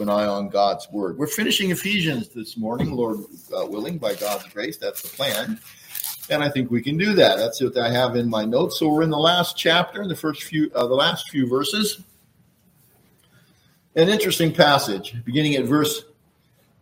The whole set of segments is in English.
an eye on God's word. We're finishing Ephesians this morning, Lord uh, willing, by God's grace. That's the plan. And I think we can do that. That's what I have in my notes. So we're in the last chapter, the first few, uh, the last few verses. An interesting passage, beginning at verse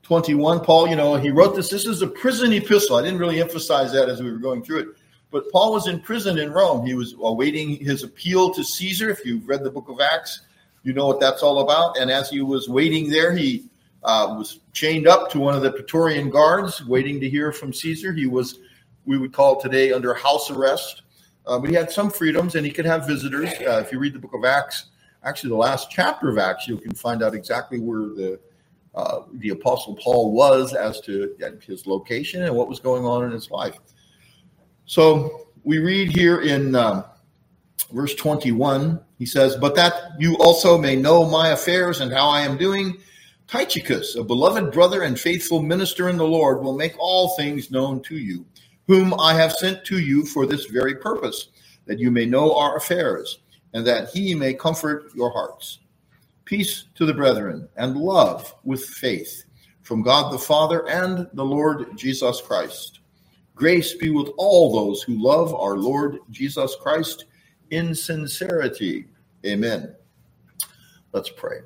21. Paul, you know, he wrote this. This is a prison epistle. I didn't really emphasize that as we were going through it. But Paul was in prison in Rome. He was awaiting his appeal to Caesar. If you've read the book of Acts, you know what that's all about. And as he was waiting there, he uh, was chained up to one of the Praetorian guards, waiting to hear from Caesar. He was, we would call today, under house arrest. Uh, but he had some freedoms and he could have visitors. Uh, if you read the book of Acts, actually the last chapter of Acts, you can find out exactly where the uh, the apostle Paul was as to his location and what was going on in his life. So we read here in um, verse 21, he says, But that you also may know my affairs and how I am doing, Tychicus, a beloved brother and faithful minister in the Lord, will make all things known to you, whom I have sent to you for this very purpose, that you may know our affairs, and that he may comfort your hearts. Peace to the brethren, and love with faith from God the Father and the Lord Jesus Christ. Grace be with all those who love our Lord Jesus Christ in sincerity. Amen. Let's pray.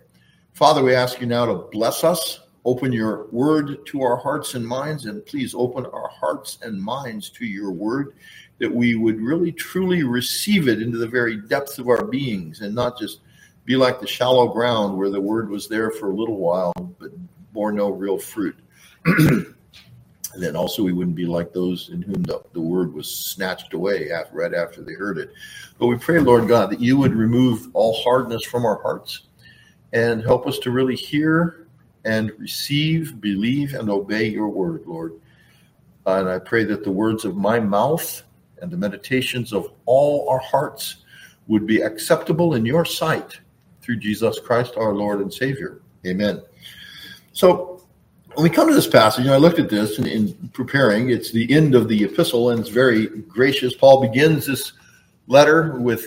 Father, we ask you now to bless us, open your word to our hearts and minds, and please open our hearts and minds to your word that we would really truly receive it into the very depths of our beings and not just be like the shallow ground where the word was there for a little while but bore no real fruit. And then also we wouldn't be like those in whom the, the word was snatched away after, right after they heard it. But we pray, Lord God, that you would remove all hardness from our hearts and help us to really hear and receive, believe, and obey your word, Lord. And I pray that the words of my mouth and the meditations of all our hearts would be acceptable in your sight through Jesus Christ, our Lord and Savior. Amen. So when we come to this passage, and I looked at this in, in, preparing, it's the end of the epistle, and it's very gracious. Paul begins this letter with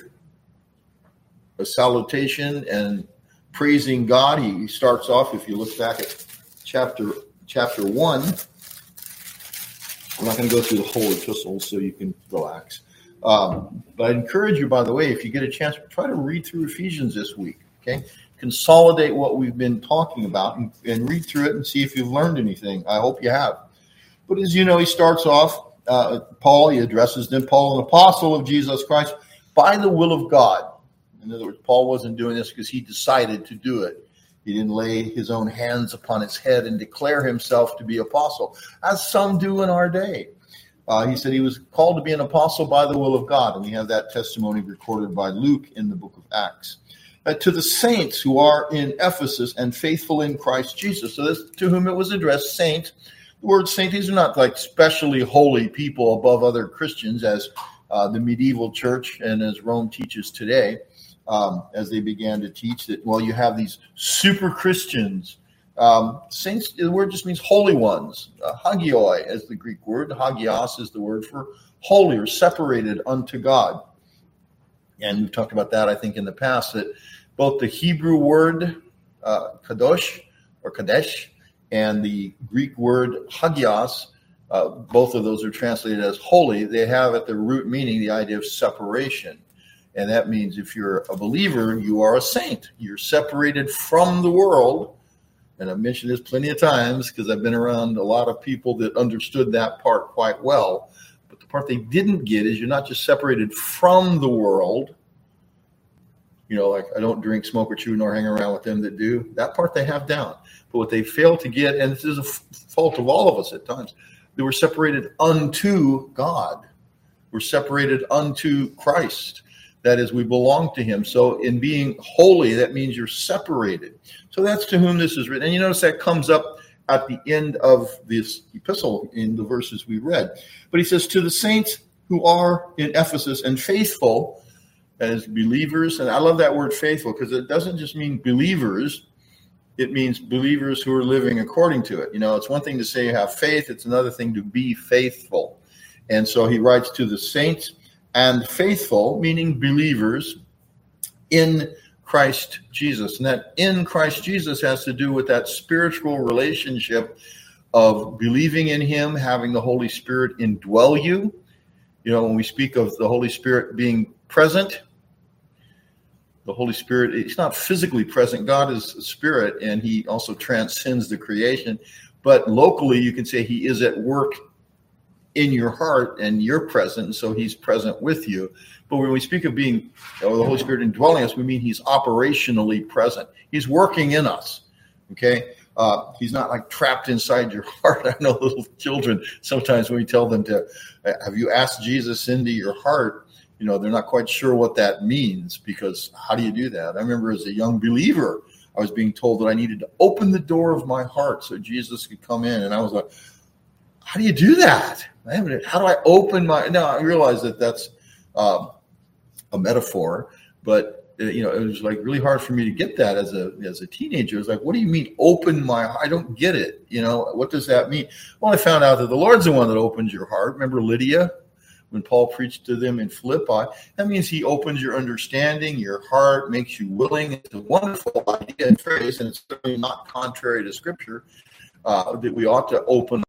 a salutation and praising God. He starts off, if you look back at chapter chapter one. I'm not going to go through the whole epistle, so you can relax. Um, but I encourage you, by the way, if you get a chance, try to read through Ephesians this week. Okay, consolidate what we've been talking about and, and, read through it and see if you've learned anything. I hope you have. But as you know, he starts off, uh, Paul, he addresses them, Paul, an apostle of Jesus Christ, by the will of God. In other words, Paul wasn't doing this because he decided to do it. He didn't lay his own hands upon his head and declare himself to be apostle, as some do in our day. Uh, he said he was called to be an apostle by the will of God, and we have that testimony recorded by Luke in the book of Acts uh, to the saints who are in Ephesus and faithful in Christ Jesus. So this to whom it was addressed, saint. The word saint, these are not like specially holy people above other Christians as uh, the medieval church and as Rome teaches today, um, as they began to teach that, well, you have these super Christians. Um, saints, the word just means holy ones. Uh, hagioi is the Greek word. Hagios is the word for holy or separated unto God. And we've talked about that, I think, in the past, that both the Hebrew word uh, kadosh or kadesh and the Greek word hagios, uh, both of those are translated as holy. They have at the root meaning the idea of separation. And that means if you're a believer, you are a saint. You're separated from the world. And I've mentioned this plenty of times because I've been around a lot of people that understood that part quite well. The part they didn't get is you're not just separated from the world, you know, like I don't drink, smoke, or chew, nor hang around with them that do. That part they have down. But what they fail to get, and this is a fault of all of us at times, they were separated unto God. We're separated unto Christ. That is, we belong to Him. So, in being holy, that means you're separated. So, that's to whom this is written. And you notice that comes up at the end of this epistle in the verses we read. But he says, To the saints who are in Ephesus and faithful, as believers. And I love that word faithful because it doesn't just mean believers, it means believers who are living according to it. You know, it's one thing to say you have faith, it's another thing to be faithful. And so he writes to the saints and faithful, meaning believers in Christ Jesus. And that in Christ Jesus has to do with that spiritual relationship of believing in Him, having the Holy Spirit indwell you. You know, when we speak of the Holy Spirit being present, the Holy Spirit, He's not physically present. God is a spirit and He also transcends the creation. But locally, you can say He is at work in your heart and you're present. So He's present with you. But when we speak of being or the Holy Spirit indwelling us, we mean He's operationally present. He's working in us. Okay. Uh, he's not like trapped inside your heart. I know little children sometimes when we tell them to, have you asked Jesus into your heart? You know, they're not quite sure what that means because how do you do that? I remember as a young believer, I was being told that I needed to open the door of my heart so Jesus could come in. And I was like, how do you do that? How do I open my? Now I realize that that's um, a metaphor, but uh, you know, it was like really hard for me to get that as a as a teenager. It was like, what do you mean open my? I don't get it. You know, what does that mean? Well, I found out that the Lord's the one that opens your heart. Remember Lydia when Paul preached to them in Philippi? That means He opens your understanding, your heart, makes you willing. It's a wonderful idea and phrase, and it's certainly not contrary to Scripture uh, that we ought to open,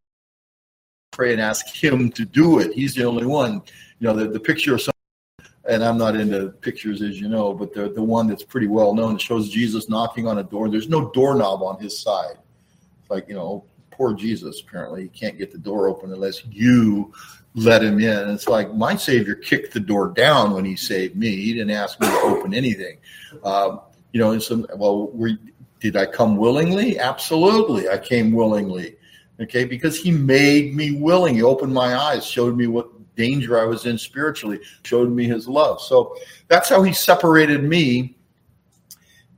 pray, and ask Him to do it. He's the only one. You know, the, the picture of some and I'm not into pictures, as you know, but the the one that's pretty well known shows Jesus knocking on a door. There's no doorknob on his side. It's like you know, poor Jesus. Apparently, he can't get the door open unless you let him in. And it's like my Savior kicked the door down when he saved me. He didn't ask me to open anything. Um, you know, and some well, we, did I come willingly? Absolutely, I came willingly. Okay, because he made me willing. He opened my eyes, showed me what danger I was in spiritually, showed me his love. So that's how he separated me.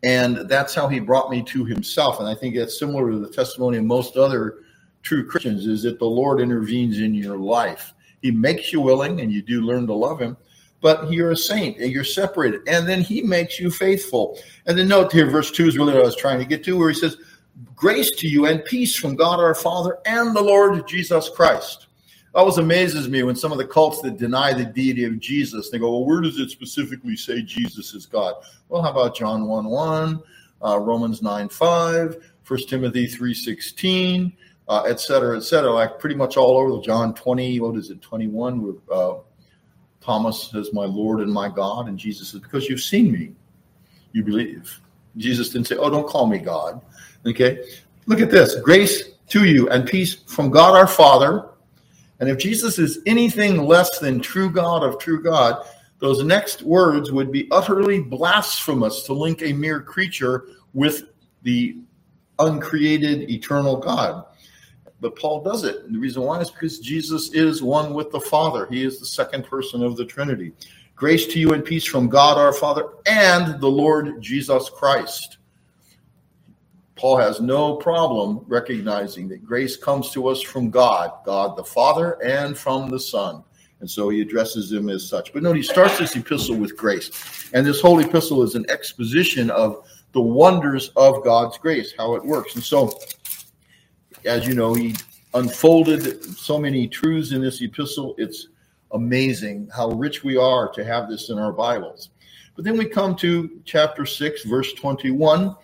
And that's how he brought me to himself. And I think that's similar to the testimony of most other true Christians is that the Lord intervenes in your life. He makes you willing and you do learn to love him, but you're a saint and you're separated. And then he makes you faithful. And then note here, verse 2 is really what I was trying to get to, where he says, Grace to you and peace from God our Father and the Lord Jesus Christ always amazes me when some of the cults that deny the deity of Jesus, they go, well, where does it specifically say Jesus is God? Well, how about John 1 1, uh, Romans 9 5, 1 Timothy 3 16, uh, et cetera, et cetera. Like pretty much all over John 20, what is it, 21, where uh, Thomas says, my Lord and my God. And Jesus says, because you've seen me, you believe. Jesus didn't say, oh, don't call me God. Okay. Look at this grace to you and peace from God our Father and if Jesus is anything less than true God of true God, those next words would be utterly blasphemous to link a mere creature with the uncreated eternal God. But Paul does it. And the reason why is because Jesus is one with the Father. He is the second person of the Trinity. Grace to you and peace from God our Father and the Lord Jesus Christ. Paul has no problem recognizing that grace comes to us from God, God the Father, and from the Son. And so he addresses him as such. But note, he starts this epistle with grace. And this whole epistle is an exposition of the wonders of God's grace, how it works. And so, as you know, he unfolded so many truths in this epistle. It's amazing how rich we are to have this in our Bibles. But then we come to chapter 6, verse 21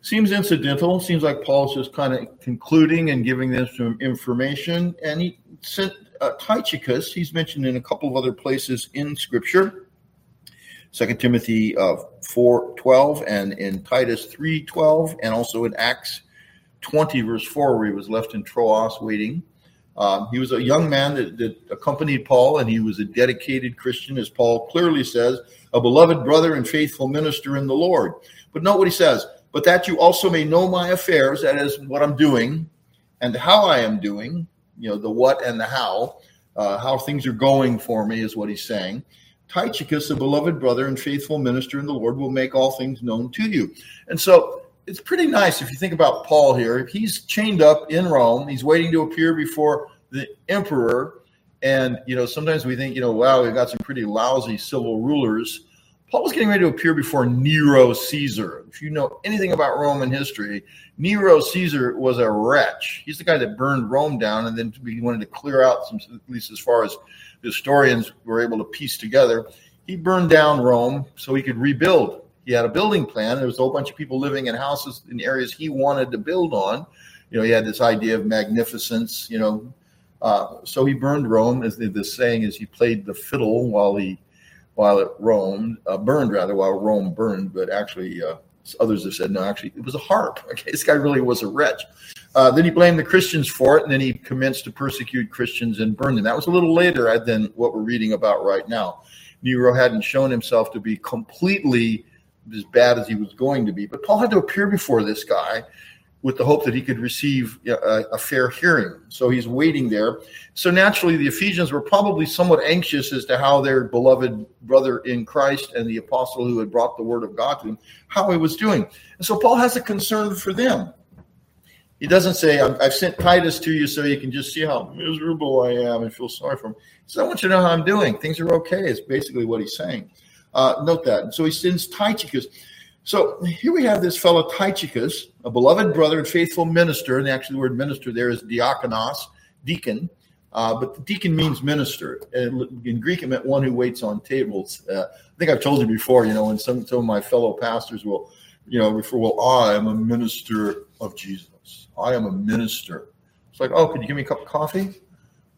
Seems incidental. Seems like Paul's just kind of concluding and giving them some information. And he sent uh, Tychicus. He's mentioned in a couple of other places in Scripture. Second Timothy uh, four twelve and in Titus three twelve, and also in Acts twenty verse four, where he was left in Troas waiting. Um, he was a young man that, that, accompanied Paul, and he was a dedicated Christian, as Paul clearly says, a beloved brother and faithful minister in the Lord. But note what he says but that you also may know my affairs, that is what I'm doing and how I am doing, you know, the what and the how, uh, how things are going for me is what he's saying. Tychicus, a beloved brother and faithful minister in the Lord, will make all things known to you. And so it's pretty nice if you think about Paul here. He's chained up in Rome. He's waiting to appear before the emperor. And, you know, sometimes we think, you know, wow, we've got some pretty lousy civil rulers. Paul was getting ready to appear before Nero Caesar. If you know anything about Roman history, Nero Caesar was a wretch. He's the guy that burned Rome down, and then he wanted to clear out some, at least as far as historians were able to piece together. He burned down Rome so he could rebuild. he had a building plan. There was a whole bunch of people living in houses in areas he wanted to build on. You know, he had this idea of magnificence. You know, uh, so he burned Rome. As the, the, saying is, he played the fiddle while he while it roamed, uh, burned rather while Rome burned. But actually, uh, others have said no. Actually, it was a harp. Okay, this guy really was a wretch. Uh, then he blamed the Christians for it, and then he commenced to persecute Christians and burn them. That was a little later than what we're reading about right now. Nero hadn't shown himself to be completely as bad as he was going to be, but Paul had to appear before this guy with the hope that he could receive a, a, fair hearing. So he's waiting there. So naturally, the Ephesians were probably somewhat anxious as to how their beloved brother in Christ and the apostle who had brought the word of God to them, how he was doing. And so Paul has a concern for them. He doesn't say, I've sent Titus to you so you can just see how miserable I am and feel sorry for him. He says, I want you to know how I'm doing. Things are okay, is basically what he's saying. Uh, note that. And so he sends Tychicus. So here we have this fellow Tychicus, a beloved brother and faithful minister. And actually, the word minister there is diakonos, deacon. Uh, but deacon means minister. And In Greek, it meant one who waits on tables. Uh, I think I've told you before, you know, when some, some of my fellow pastors will, you know, refer, well, I am a minister of Jesus. I am a minister. It's like, oh, could you give me a cup of coffee?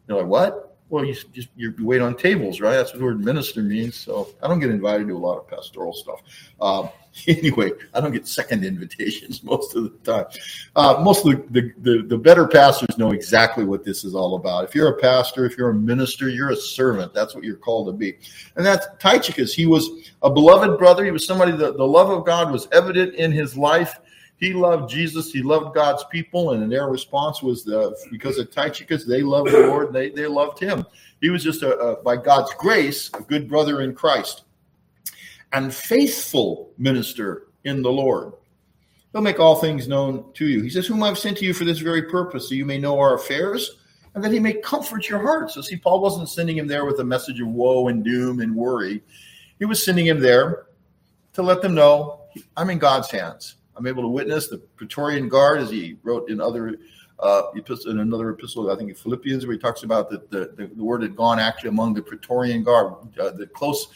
You're like, what? Well, you just you wait on tables, right? That's what the word minister means. So I don't get invited to a lot of pastoral stuff. Um, anyway, I don't get second invitations most of the time. Uh, most of the, the, the, better pastors know exactly what this is all about. If you're a pastor, if you're a minister, you're a servant. That's what you're called to be. And that's Tychicus. He was a beloved brother. He was somebody that the love of God was evident in his life he loved Jesus. He loved God's people, and their response was the, because of Tychicus, they loved the Lord. They they loved him. He was just a, a, by God's grace a good brother in Christ, and faithful minister in the Lord. He'll make all things known to you. He says, "Whom I've sent to you for this very purpose, so you may know our affairs." And that he may comfort your heart. So, see, Paul wasn't sending him there with a message of woe and doom and worry. He was sending him there to let them know I'm in God's hands. I'm able to witness the Praetorian Guard, as he wrote in other uh, epistle, in another epistle, I think in Philippians, where he talks about that the, the, the, word had gone actually among the Praetorian Guard, uh, the close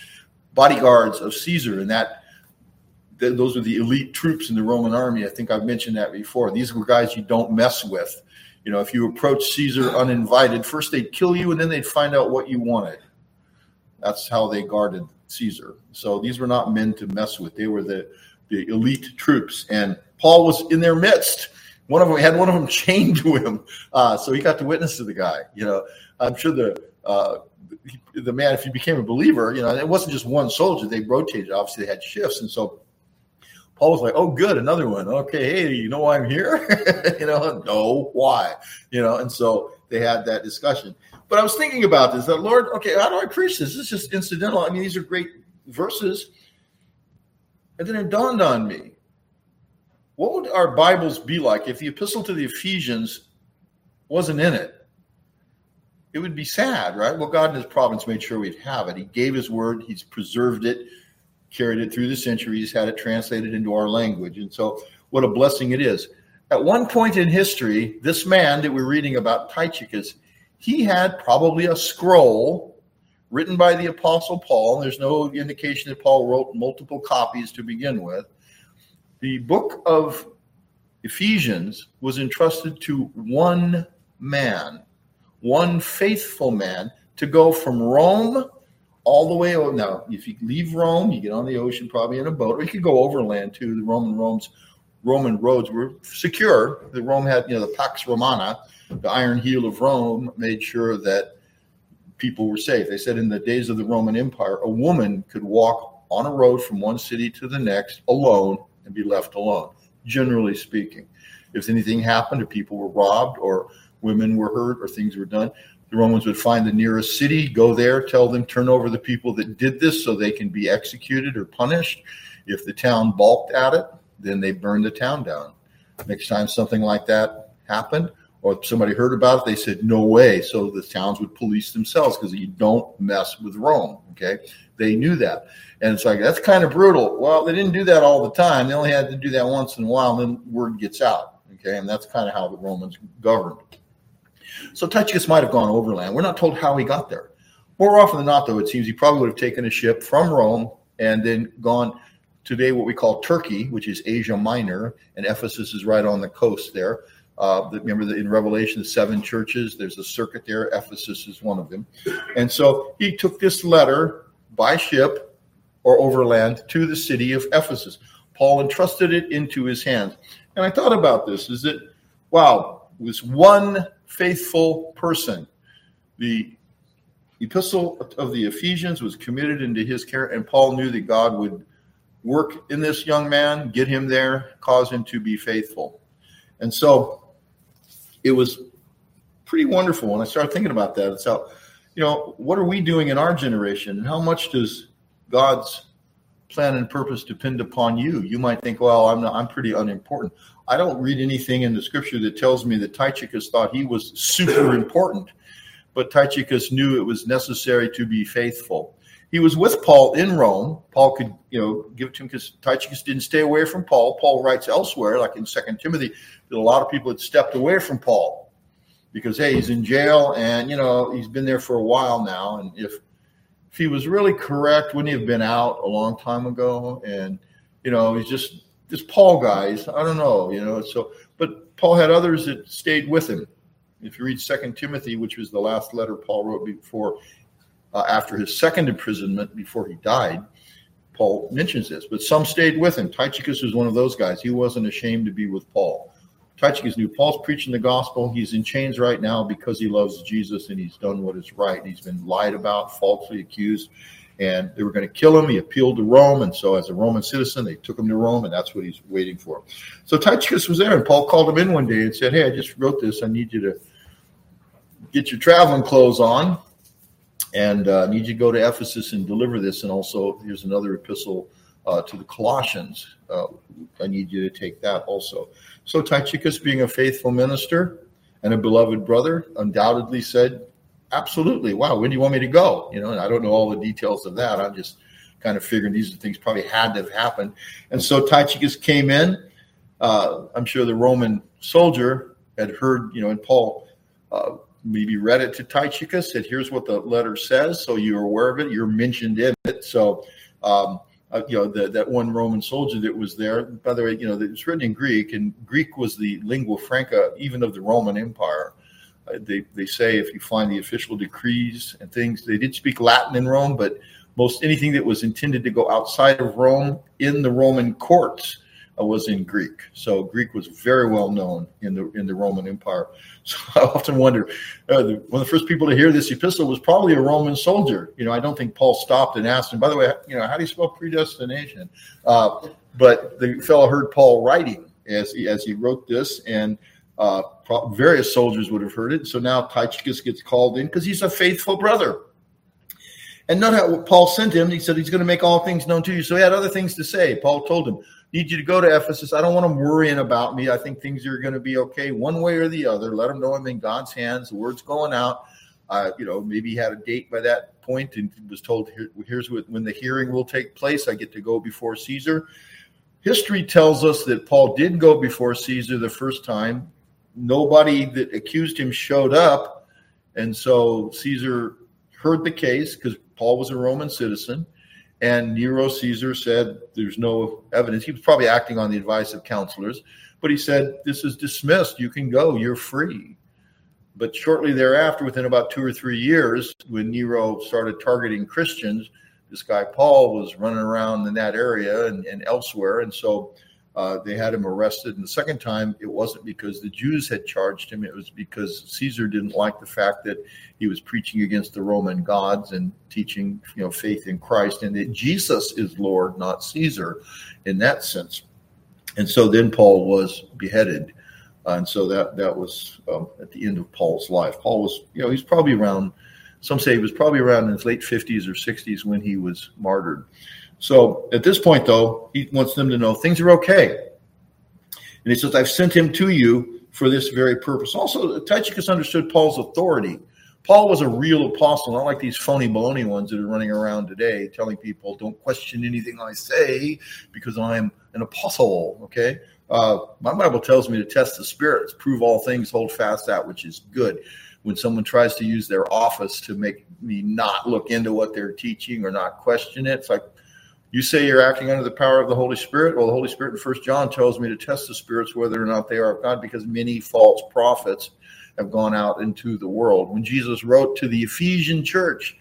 bodyguards of Caesar, and that those were the elite troops in the Roman army. I think I've mentioned that before. These were guys you don't mess with. You know, if you approach Caesar uninvited, first they'd kill you, and then they'd find out what you wanted. That's how they guarded Caesar. So these were not men to mess with. They were the the elite troops, and Paul was in their midst. One of them had one of them chained to him, uh, so he got to witness to the guy. You know, I'm sure the uh, the man, if he became a believer, you know, it wasn't just one soldier; they rotated. Obviously, they had shifts, and so Paul was like, "Oh, good, another one. Okay, hey, you know why I'm here? you know, no, why? You know." And so they had that discussion. But I was thinking about this. That Lord, okay, how do I preach this? This is just incidental. I mean, these are great verses, and then it dawned on me what would our Bibles be like if the epistle to the Ephesians wasn't in it? It would be sad, right? Well, God in His providence made sure we'd have it. He gave His word, He's preserved it, carried it through the centuries, had it translated into our language. And so, what a blessing it is. At one point in history, this man that we're reading about, Tychicus, he had probably a scroll written by the Apostle Paul. There's no indication that Paul wrote multiple copies to begin with. The book of Ephesians was entrusted to one man, one faithful man, to go from Rome all the way over. Now, if you leave Rome, you get on the ocean probably in a boat, or you could go overland too. The Roman Rome's Roman roads were secure. The Rome had, you know, the Pax Romana, the iron heel of Rome, made sure that people were safe. They said in the days of the Roman Empire, a woman could walk on a road from one city to the next alone and be left alone, generally speaking. If anything happened, if people were robbed or women were hurt or things were done, the Romans would find the nearest city, go there, tell them, turn over the people that did this so they can be executed or punished. If the town balked at it, then they burned the town down. Next time something like that happened, or somebody heard about it, they said, no way. So the towns would police themselves because you don't mess with Rome. Okay. They knew that. And it's like, that's kind of brutal. Well, they didn't do that all the time. They only had to do that once in a while, and then word gets out. Okay. And that's kind of how the Romans governed. So Tychicus might have gone overland. We're not told how he got there. More often than not, though, it seems he probably would have taken a ship from Rome and then gone today what we call Turkey, which is Asia Minor, and Ephesus is right on the coast there. Uh, remember that in Revelation, the seven churches, there's a circuit there. Ephesus is one of them. And so he took this letter by ship or overland to the city of Ephesus. Paul entrusted it into his hands. And I thought about this is that, wow, was one faithful person. The epistle of the Ephesians was committed into his care, and Paul knew that God would work in this young man, get him there, cause him to be faithful. And so it was pretty wonderful when I started thinking about that. It's how, you know, what are we doing in our generation? And how much does God's plan and purpose depend upon you? You might think, well, I'm not, I'm pretty unimportant. I don't read anything in the scripture that tells me that Tychicus thought he was super important, but Tychicus knew it was necessary to be faithful. He was with Paul in Rome. Paul could, you know, give it to him because Tychicus didn't stay away from Paul. Paul writes elsewhere, like in Second Timothy, that a lot of people had stepped away from Paul because hey, he's in jail and you know he's been there for a while now. And if if he was really correct, wouldn't he have been out a long time ago? And you know, he's just this Paul guys. I don't know, you know. So, but Paul had others that stayed with him. If you read Second Timothy, which was the last letter Paul wrote before uh, after his second imprisonment before he died, Paul mentions this. But some stayed with him. Tychicus was one of those guys. He wasn't ashamed to be with Paul. Tychicus knew Paul's preaching the gospel. He's in chains right now because he loves Jesus and he's done what is right. He's been lied about, falsely accused, and they were going to kill him. He appealed to Rome, and so as a Roman citizen, they took him to Rome, and that's what he's waiting for. So Tychicus was there, and Paul called him in one day and said, "Hey, I just wrote this. I need you to get your traveling clothes on, and uh, need you to go to Ephesus and deliver this. And also, here's another epistle." Uh, to the Colossians. Uh, I need you to take that also. So Tychicus, being a faithful minister and a beloved brother, undoubtedly said, "Absolutely, wow. When do you want me to go?" You know, and I don't know all the details of that. I'm just kind of figuring these are things probably had to have happened. And so Tychicus came in. Uh, I'm sure the Roman soldier had heard, you know, and Paul uh, maybe read it to Tychicus, said, "Here's what the letter says," so you're aware of it. You're mentioned in it. So. Um, uh, you know, the, that one Roman soldier that was there. By the way, you know, it was written in Greek, and Greek was the lingua franca even of the Roman Empire. Uh, they, they say if you find the official decrees and things, they did speak Latin in Rome, but most anything that was intended to go outside of Rome in the Roman courts was in Greek. So Greek was very well known in the in the Roman Empire. So I often wonder, uh, the, one of the first people to hear this epistle was probably a Roman soldier. You know, I don't think Paul stopped and asked him. By the way, you know, how do you spell predestination? Uh, but the fellow heard Paul writing as he, as he wrote this, and uh, various soldiers would have heard it. So now Tychicus gets called in because he's a faithful brother. And note how Paul sent him. He said he's going to make all things known to you. So he had other things to say. Paul told him, need you to go to Ephesus. I don't want them worrying about me. I think things are going to be okay one way or the other. Let them know I'm in God's hands. The word's going out. Uh, you know, maybe he had a date by that point and was told, Here, here's what, when the hearing will take place. I get to go before Caesar. History tells us that Paul did go before Caesar the first time. Nobody that accused him showed up. And so Caesar heard the case because Paul was a Roman citizen. And Nero Caesar said there's no evidence. He was probably acting on the advice of counselors, but he said, This is dismissed. You can go. You're free. But shortly thereafter, within about two or three years, when Nero started targeting Christians, this guy Paul was running around in that area and, and elsewhere. And so uh, they had him arrested. And the second time, it wasn't because the Jews had charged him, it was because Caesar didn't like the fact that he was preaching against the Roman gods and teaching, you know, faith in Christ and that Jesus is Lord, not Caesar in that sense. And so then Paul was beheaded. Uh, and so that that was um, at the end of Paul's life. Paul was, you know, he's probably around. Some say he was probably around in his late fifties or sixties when he was martyred. So at this point, though, he wants them to know things are okay. And he says, I've sent him to you for this very purpose. Also, Tychicus understood Paul's authority. Paul was a real apostle, not like these phony baloney ones that are running around today telling people, don't question anything I say because I'm an apostle. Okay. Uh, my Bible tells me to test the spirits, prove all things, hold fast that which is good. When someone tries to use their office to make me not look into what they're teaching or not question it, it's like You say you're acting under the power of the Holy Spirit. Well, the Holy Spirit in First John tells me to test the spirits whether or not they are of God, because many false prophets have gone out into the world. When Jesus wrote to the Ephesian church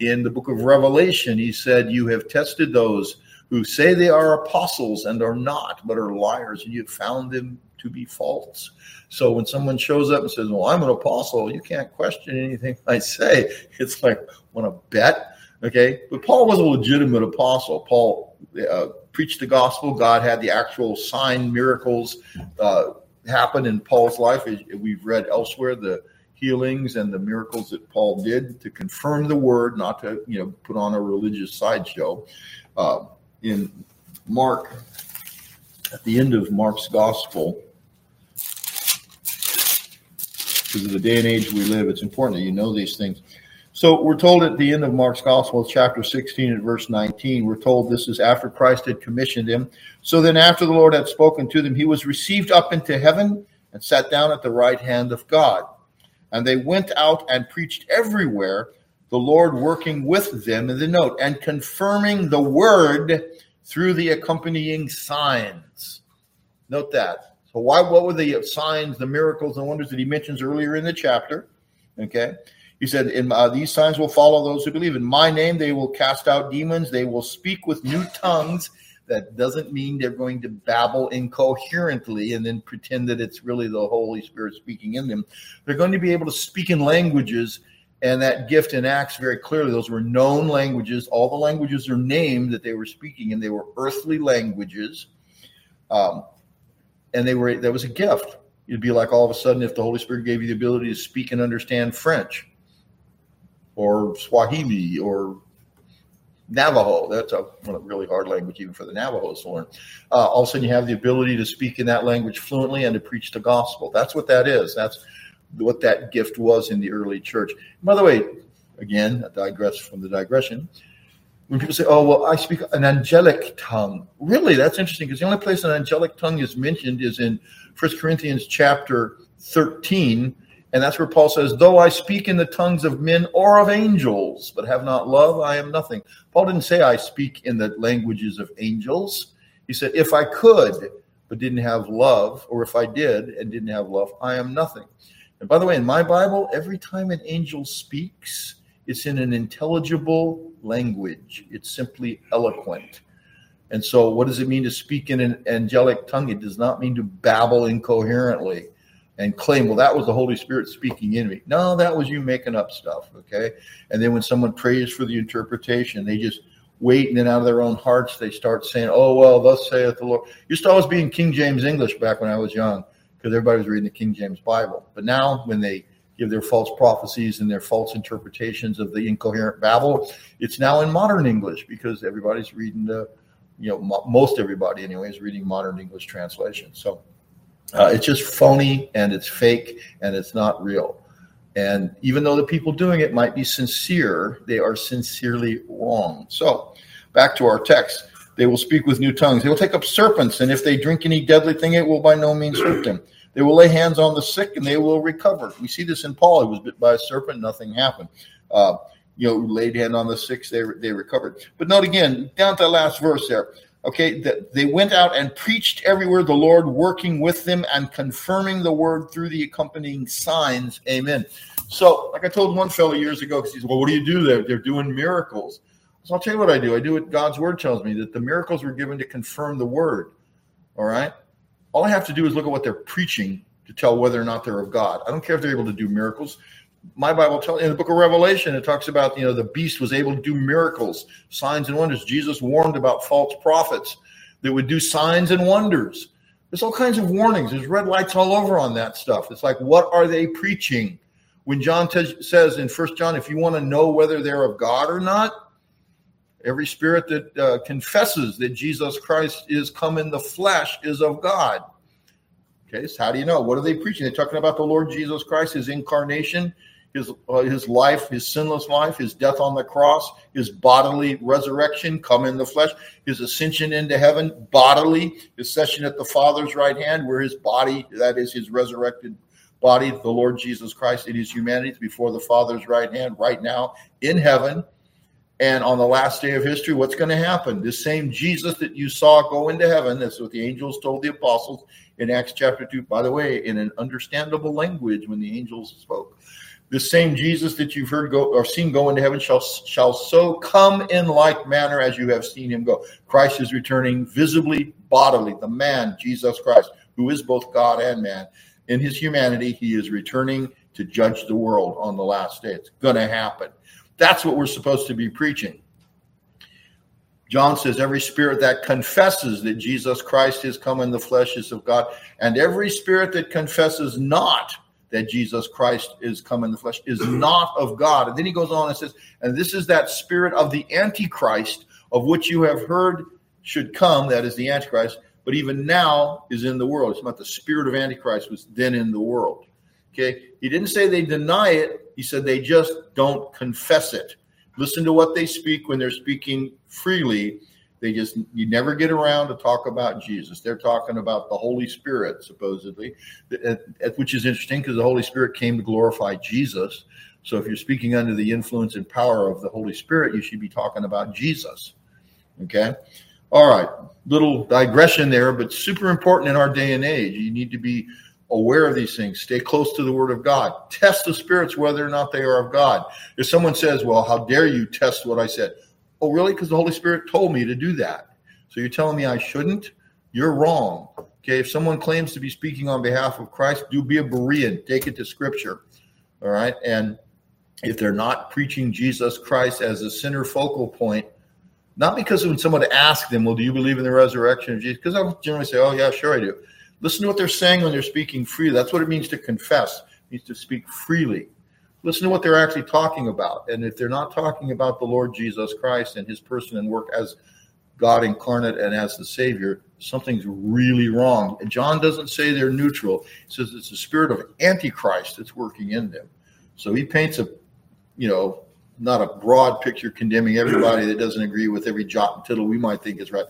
in the book of Revelation, he said, You have tested those who say they are apostles and are not, but are liars, and you have found them to be false. So when someone shows up and says, Well, I'm an apostle, you can't question anything I say. It's like, want to bet? Okay, but Paul was a legitimate apostle. Paul uh, preached the gospel. God had the actual sign miracles uh, happen in Paul's life. We've read elsewhere the healings and the miracles that Paul did to confirm the word, not to you know put on a religious sideshow. Uh, in Mark, at the end of Mark's gospel, because of the day and age we live, it's important that you know these things. So we're told at the end of Mark's Gospel, chapter 16 and verse 19, we're told this is after Christ had commissioned him. So then, after the Lord had spoken to them, he was received up into heaven and sat down at the right hand of God. And they went out and preached everywhere, the Lord working with them in the note and confirming the word through the accompanying signs. Note that. So, why? What were the signs, the miracles, and wonders that he mentions earlier in the chapter? Okay. He said, "In uh, these signs will follow those who believe. In my name, they will cast out demons. They will speak with new tongues." That doesn't mean they're going to babble incoherently and then pretend that it's really the Holy Spirit speaking in them. They're going to be able to speak in languages, and that gift in Acts very clearly. Those were known languages. All the languages are named that they were speaking, and they were earthly languages. Um, and they were that was a gift. It'd be like all of a sudden if the Holy Spirit gave you the ability to speak and understand French or Swahili or Navajo. That's a really hard language even for the Navajos to learn. Uh, all of a sudden, you have the ability to speak in that language fluently and to preach the gospel. That's what that is. That's what that gift was in the early church. By the way, again, I digress from the digression. When people say, "Oh, well, I speak an angelic tongue," really, that's interesting because the only place an angelic tongue is mentioned is in First Corinthians chapter thirteen and that's where Paul says, Though I speak in the tongues of men or of angels, but have not love, I am nothing. Paul didn't say I speak in the languages of angels. He said, If I could, but didn't have love, or if I did and didn't have love, I am nothing. And by the way, in my Bible, every time an angel speaks, it's in an intelligible language, it's simply eloquent. And so, what does it mean to speak in an angelic tongue? It does not mean to babble incoherently and claim, well, that was the Holy Spirit speaking in me. No, that was you making up stuff. Okay. And then when someone prays for the interpretation, they just wait and then out of their own hearts, they start saying, oh, well, thus saith the Lord. Used to always be in King James English back when I was young because everybody was reading the King James Bible. But now when they give their false prophecies and their false interpretations of the incoherent babble, it's now in modern English because everybody's reading the, you know, most everybody anyway is reading modern English translation. So, uh, it's just phony and it's fake and it's not real. And even though the people doing it might be sincere, they are sincerely wrong. So, back to our text. They will speak with new tongues. They will take up serpents, and if they drink any deadly thing, it will by no means hurt them. They will lay hands on the sick, and they will recover. We see this in Paul. He was bit by a serpent, nothing happened. Uh, you know, laid hand on the sick, they, they recovered. But note again, down to the last verse there okay that they went out and preached everywhere the lord working with them and confirming the word through the accompanying signs. Amen. So like i told one fellow years ago because he said well what do you do there? They're doing miracles. So i'll tell you what i do. I do what god's word tells me that the miracles were given to confirm the word. All right? All i have to do is look at what they're preaching to tell whether or not they're of god. I don't care if they're able to do miracles my Bible tells in the book of Revelation, it talks about you know the beast was able to do miracles, signs and wonders. Jesus warned about false prophets that would do signs and wonders. There's all kinds of warnings. There's red lights all over on that stuff. It's like, what are they preaching? When John says in First John, if you want to know whether they're of God or not, every spirit that uh, confesses that Jesus Christ is come in the flesh is of God. Okay, so how do you know? What are they preaching? They're talking about the Lord Jesus Christ, his incarnation, his, uh, his life, his sinless life, his death on the cross, his bodily resurrection, come in the flesh, his ascension into heaven bodily, his session at the Father's right hand, where his body, that is his resurrected body, the Lord Jesus Christ in his humanity before the Father's right hand, right now in heaven. And on the last day of history, what's going to happen? This same Jesus that you saw go into heaven, that's what the angels told the apostles in Acts chapter 2, by the way, in an understandable language when the angels spoke. This same Jesus that you've heard go or seen go into heaven shall, shall so come in like manner as you have seen him go. Christ is returning visibly, bodily. The man, Jesus Christ, who is both God and man. In his humanity, he is returning to judge the world on the last day. It's going to happen. That's what we're supposed to be preaching. John says, Every spirit that confesses that Jesus Christ is come in the flesh is of God, and every spirit that confesses not that Jesus Christ is come in the flesh is not of God. And then he goes on and says, And this is that spirit of the Antichrist, of which you have heard should come, that is the Antichrist, but even now is in the world. It's not the spirit of Antichrist was then in the world. Okay. He didn't say they deny it. He said they just don't confess it. Listen to what they speak when they're speaking freely. They just, you never get around to talk about Jesus. They're talking about the Holy Spirit, supposedly, which is interesting because the Holy Spirit came to glorify Jesus. So if you're speaking under the influence and power of the Holy Spirit, you should be talking about Jesus. Okay. All right. Little digression there, but super important in our day and age. You need to be aware of these things. Stay close to the Word of God. Test the spirits whether or not they are of God. If someone says, Well, how dare you test what I said? Oh, really? Because the Holy Spirit told me to do that. So you're telling me I shouldn't? You're wrong. Okay. If someone claims to be speaking on behalf of Christ, do be a Berean. Take it to Scripture. All right. And if they're not preaching Jesus Christ as a center focal point, not because when someone asks them, Well, do you believe in the resurrection of Jesus? Because I'll generally say, Oh, yeah, sure I do. Listen to what they're saying when they're speaking freely. That's what it means to confess. It means to speak freely. Listen to what they're actually talking about. And if they're not talking about the Lord Jesus Christ and his person and work as God incarnate and as the Savior, something's really wrong. And John doesn't say they're neutral. He says it's the spirit of Antichrist that's working in them. So he paints a, you know, not a broad picture condemning everybody that doesn't agree with every jot and tittle we might think is right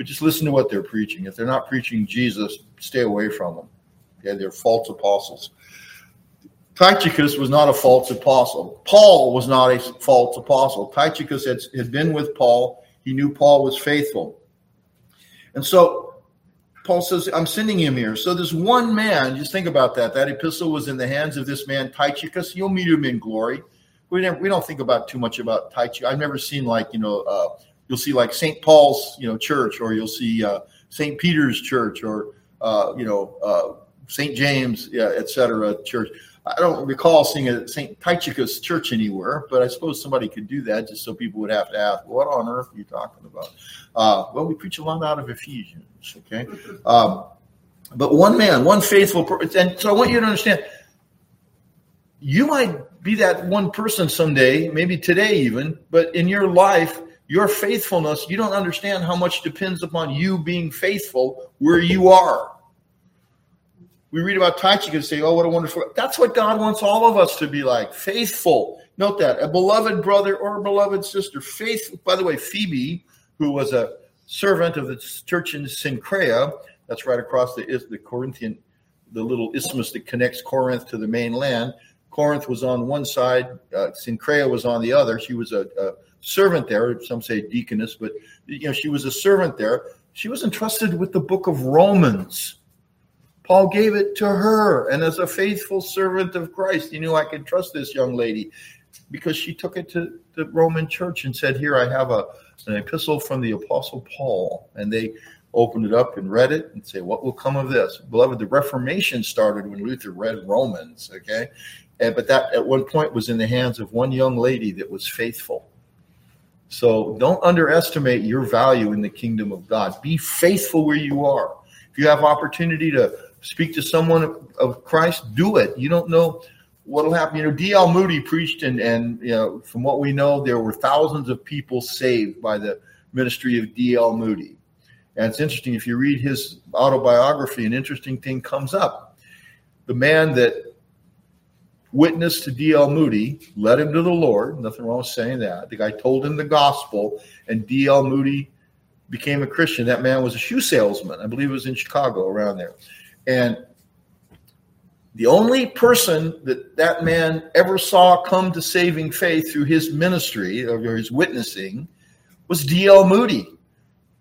but just listen to what they're preaching. If they're not preaching Jesus, stay away from them. Okay, they're false apostles. Tychicus was not a false apostle. Paul was not a false apostle. Tychicus had, had been with Paul. He knew Paul was faithful. And so Paul says, I'm sending him here. So this one man, just think about that. That epistle was in the hands of this man, Tychicus. You'll meet him in glory. We, never, we don't think about too much about Tychicus. I've never seen like, you know, uh, you'll see like St. Paul's, you know, church, or you'll see uh, St. Peter's church, or uh, you know, uh, St. James, yeah, et cetera, church. I don't recall seeing a St. Tychicus church anywhere, but I suppose somebody could do that just so people would have to ask, what on earth are you talking about? Uh, well, we preach a lot out of Ephesians, okay? Um, but one man, one faithful person, and so I want you to understand, you might be that one person someday, maybe today even, but in your life, your faithfulness, you don't understand how much depends upon you being faithful where you are. We read about Tychicus and say, Oh, what a wonderful. That's what God wants all of us to be like faithful. Note that a beloved brother or a beloved sister. Faithful. By the way, Phoebe, who was a servant of the church in Cenchrea, that's right across the, the Corinthian, the little isthmus that connects Corinth to the mainland. Corinth was on one side, uh, Cenchrea was on the other. She was a, a servant there. Some say deaconess, but you know she was a servant there. She was entrusted with the book of Romans. Paul gave it to her, and as a faithful servant of Christ, he knew I could trust this young lady because she took it to the Roman church and said, "Here, I have a an epistle from the Apostle Paul," and they opened it up and read it and say, "What will come of this?" Beloved, the Reformation started when Luther read Romans. Okay, and, but that at one point was in the hands of one young lady that was faithful so don't underestimate your value in the kingdom of God. Be faithful where you are. If you have opportunity to speak to someone of Christ, do it. You don't know what'll happen. You know, D.L. Moody preached, and and you know, from what we know, there were thousands of people saved by the ministry of D.L. Moody. And it's interesting if you read his autobiography, an interesting thing comes up. The man that witnessed to D.L. Moody, led him to the Lord. Nothing wrong with saying that. The guy told him the gospel, and D.L. Moody became a Christian. That man was a shoe salesman. I believe it was in Chicago, around there. And The only person that that man ever saw come to saving faith through his ministry or his witnessing was D.L. Moody.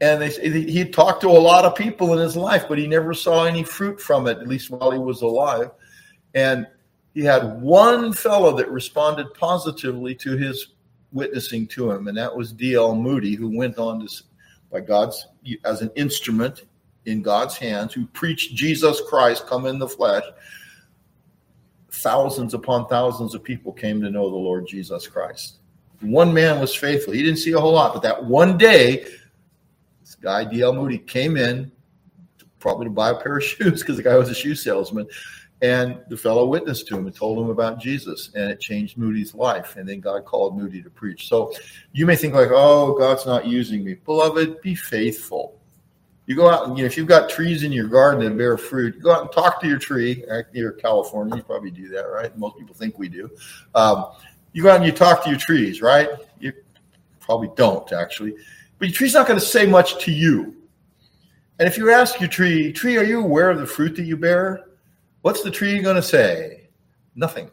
And they, he talked to a lot of people in his life, but he never saw any fruit from it, at least while he was alive. And he had one fellow that responded positively to his witnessing to him, and that was D.L. Moody, who went on to, by God's, as an instrument in God's hands, who preached Jesus Christ come in the flesh. Thousands upon thousands of people came to know the Lord Jesus Christ. One man was faithful. He didn't see a whole lot, but that one day, this guy, D.L. Moody, came in probably to buy a pair of shoes because the guy was a shoe salesman and the fellow witnessed to him and told him about Jesus, and it changed Moody's life. And then God called Moody to preach. So you may think like, "Oh, God's not using me." Beloved, be faithful. You go out and you know if you've got trees in your garden that bear fruit, go out and talk to your tree. You're California, you probably do that, right? Most people think we do. Um, you go out and you talk to your trees, right? You probably don't actually, but your tree's not going to say much to you. And if you ask your tree, "Tree, are you aware of the fruit that you bear?" What's the tree going to say? Nothing.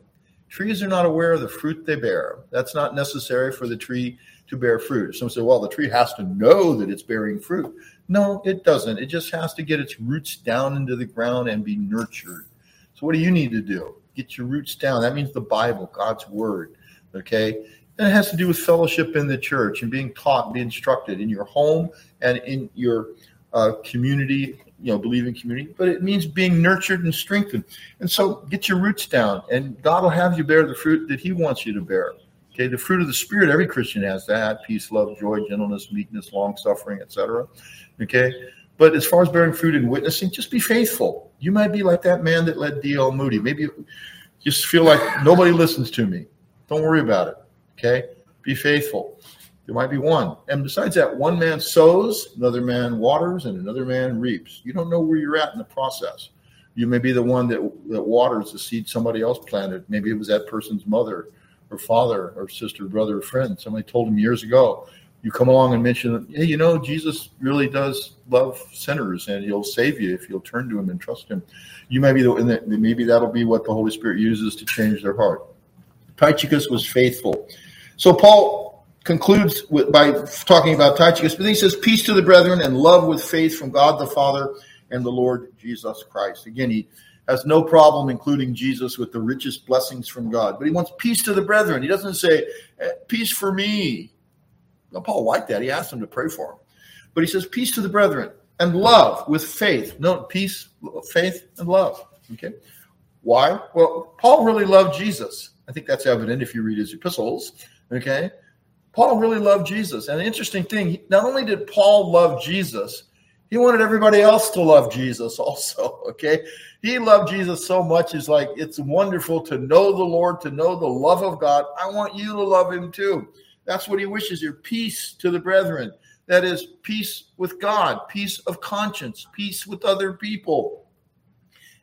Trees are not aware of the fruit they bear. That's not necessary for the tree to bear fruit. Some say, well, the tree has to know that it's bearing fruit. No, it doesn't. It just has to get its roots down into the ground and be nurtured. So, what do you need to do? Get your roots down. That means the Bible, God's word. Okay. And it has to do with fellowship in the church and being taught, being instructed in your home and in your uh, community you know believing community but it means being nurtured and strengthened and so get your roots down and god will have you bear the fruit that he wants you to bear okay the fruit of the spirit every christian has that peace love joy gentleness meekness long suffering etc okay but as far as bearing fruit and witnessing just be faithful you might be like that man that led dl moody maybe just feel like nobody listens to me don't worry about it okay be faithful there might be one. And besides that, one man sows, another man waters, and another man reaps. You don't know where you're at in the process. You may be the one that, that waters the seed somebody else planted. Maybe it was that person's mother or father or sister, brother, or friend. Somebody told him years ago. You come along and mention, hey, you know, Jesus really does love sinners and he'll save you if you'll turn to him and trust him. You may be the, and maybe that'll be what the Holy Spirit uses to change their heart. Tychicus was faithful. So Paul concludes with, by talking about Tychicus, but he says, Peace to the brethren and love with faith from God the Father and the Lord Jesus Christ. Again, he has no problem including Jesus with the richest blessings from God, but he wants peace to the brethren. He doesn't say, eh, Peace for me. Now, Paul liked that. He asked them to pray for him. But he says, Peace to the brethren and love with faith. No, peace, faith, and love. Okay. Why? Well, Paul really loved Jesus. I think that's evident if you read his epistles. Okay. Paul really loved Jesus. And the interesting thing, not only did Paul love Jesus, he wanted everybody else to love Jesus also. Okay. He loved Jesus so much. He's like, it's wonderful to know the Lord, to know the love of God. I want you to love him too. That's what he wishes your peace to the brethren. That is peace with God, peace of conscience, peace with other people,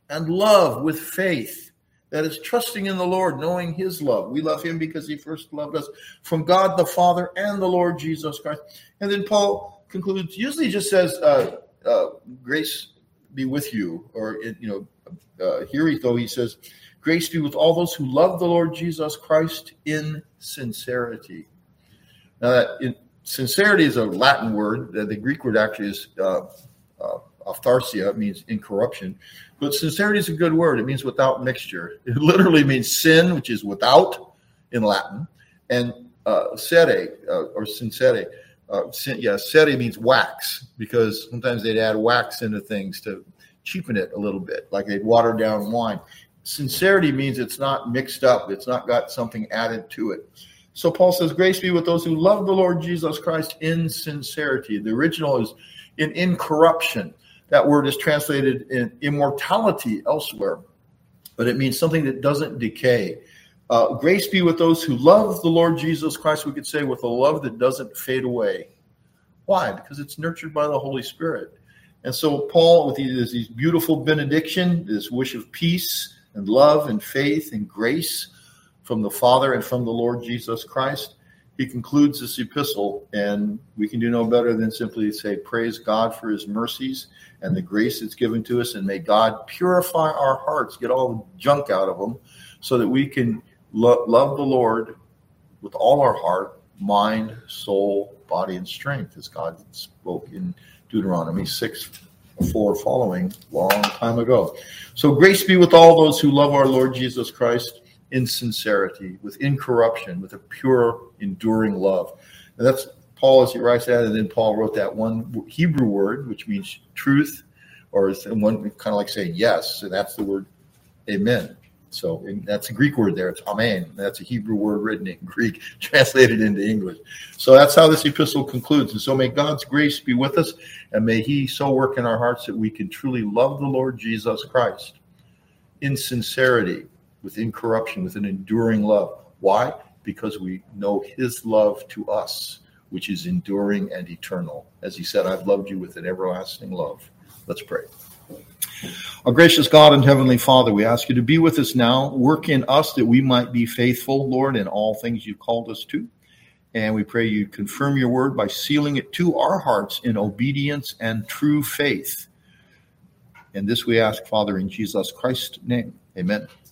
and love with faith that is trusting in the Lord, knowing his love. We love him because he first loved us from God the Father and the Lord Jesus Christ. And then Paul concludes, usually just says, uh, uh, grace be with you. Or, you know, uh, here though he says, grace be with all those who love the Lord Jesus Christ in sincerity. Now, that in, sincerity is a Latin word. The Greek word actually is uh, uh, aphtharsia, means incorruption. But sincerity is a good word. It means without mixture. It literally means sin, which is without in Latin, and uh, sere uh, or sincere. Uh, yeah, sere means wax because sometimes they'd add wax into things to cheapen it a little bit, like they'd water down wine. Sincerity means it's not mixed up, it's not got something added to it. So Paul says, Grace be with those who love the Lord Jesus Christ in sincerity. The original is in incorruption. That word is translated in immortality elsewhere, but it means something that doesn't decay. Uh, grace be with those who love the Lord Jesus Christ, we could say, with a love that doesn't fade away. Why? Because it's nurtured by the Holy Spirit. And so, Paul, with these, these beautiful benediction, this wish of peace and love and faith and grace from the Father and from the Lord Jesus Christ, he concludes this epistle, and we can do no better than simply say, Praise God for his mercies and the grace that's given to us, and may God purify our hearts, get all the junk out of them, so that we can lo- love the Lord with all our heart, mind, soul, body, and strength, as God spoke in Deuteronomy 6 4 following, long time ago. So, grace be with all those who love our Lord Jesus Christ in sincerity, with incorruption, with a pure, enduring love. And that's Paul as he writes that, and then Paul wrote that one Hebrew word, which means truth, or one kind of like saying yes, and that's the word amen. So that's a Greek word there. It's amen. That's a Hebrew word written in Greek, translated into English. So that's how this epistle concludes. And so may God's grace be with us, and may He so work in our hearts that we can truly love the Lord Jesus Christ in sincerity, with incorruption, with an enduring love. Why? Because we know His love to us, which is enduring and eternal. As He said, I've loved you with an everlasting love. Let's pray. Our gracious God and Heavenly Father, we ask you to be with us now. Work in us that we might be faithful, Lord, in all things you've called us to. And we pray you confirm your word by sealing it to our hearts in obedience and true faith. And this we ask, Father, in Jesus Christ's name. Amen.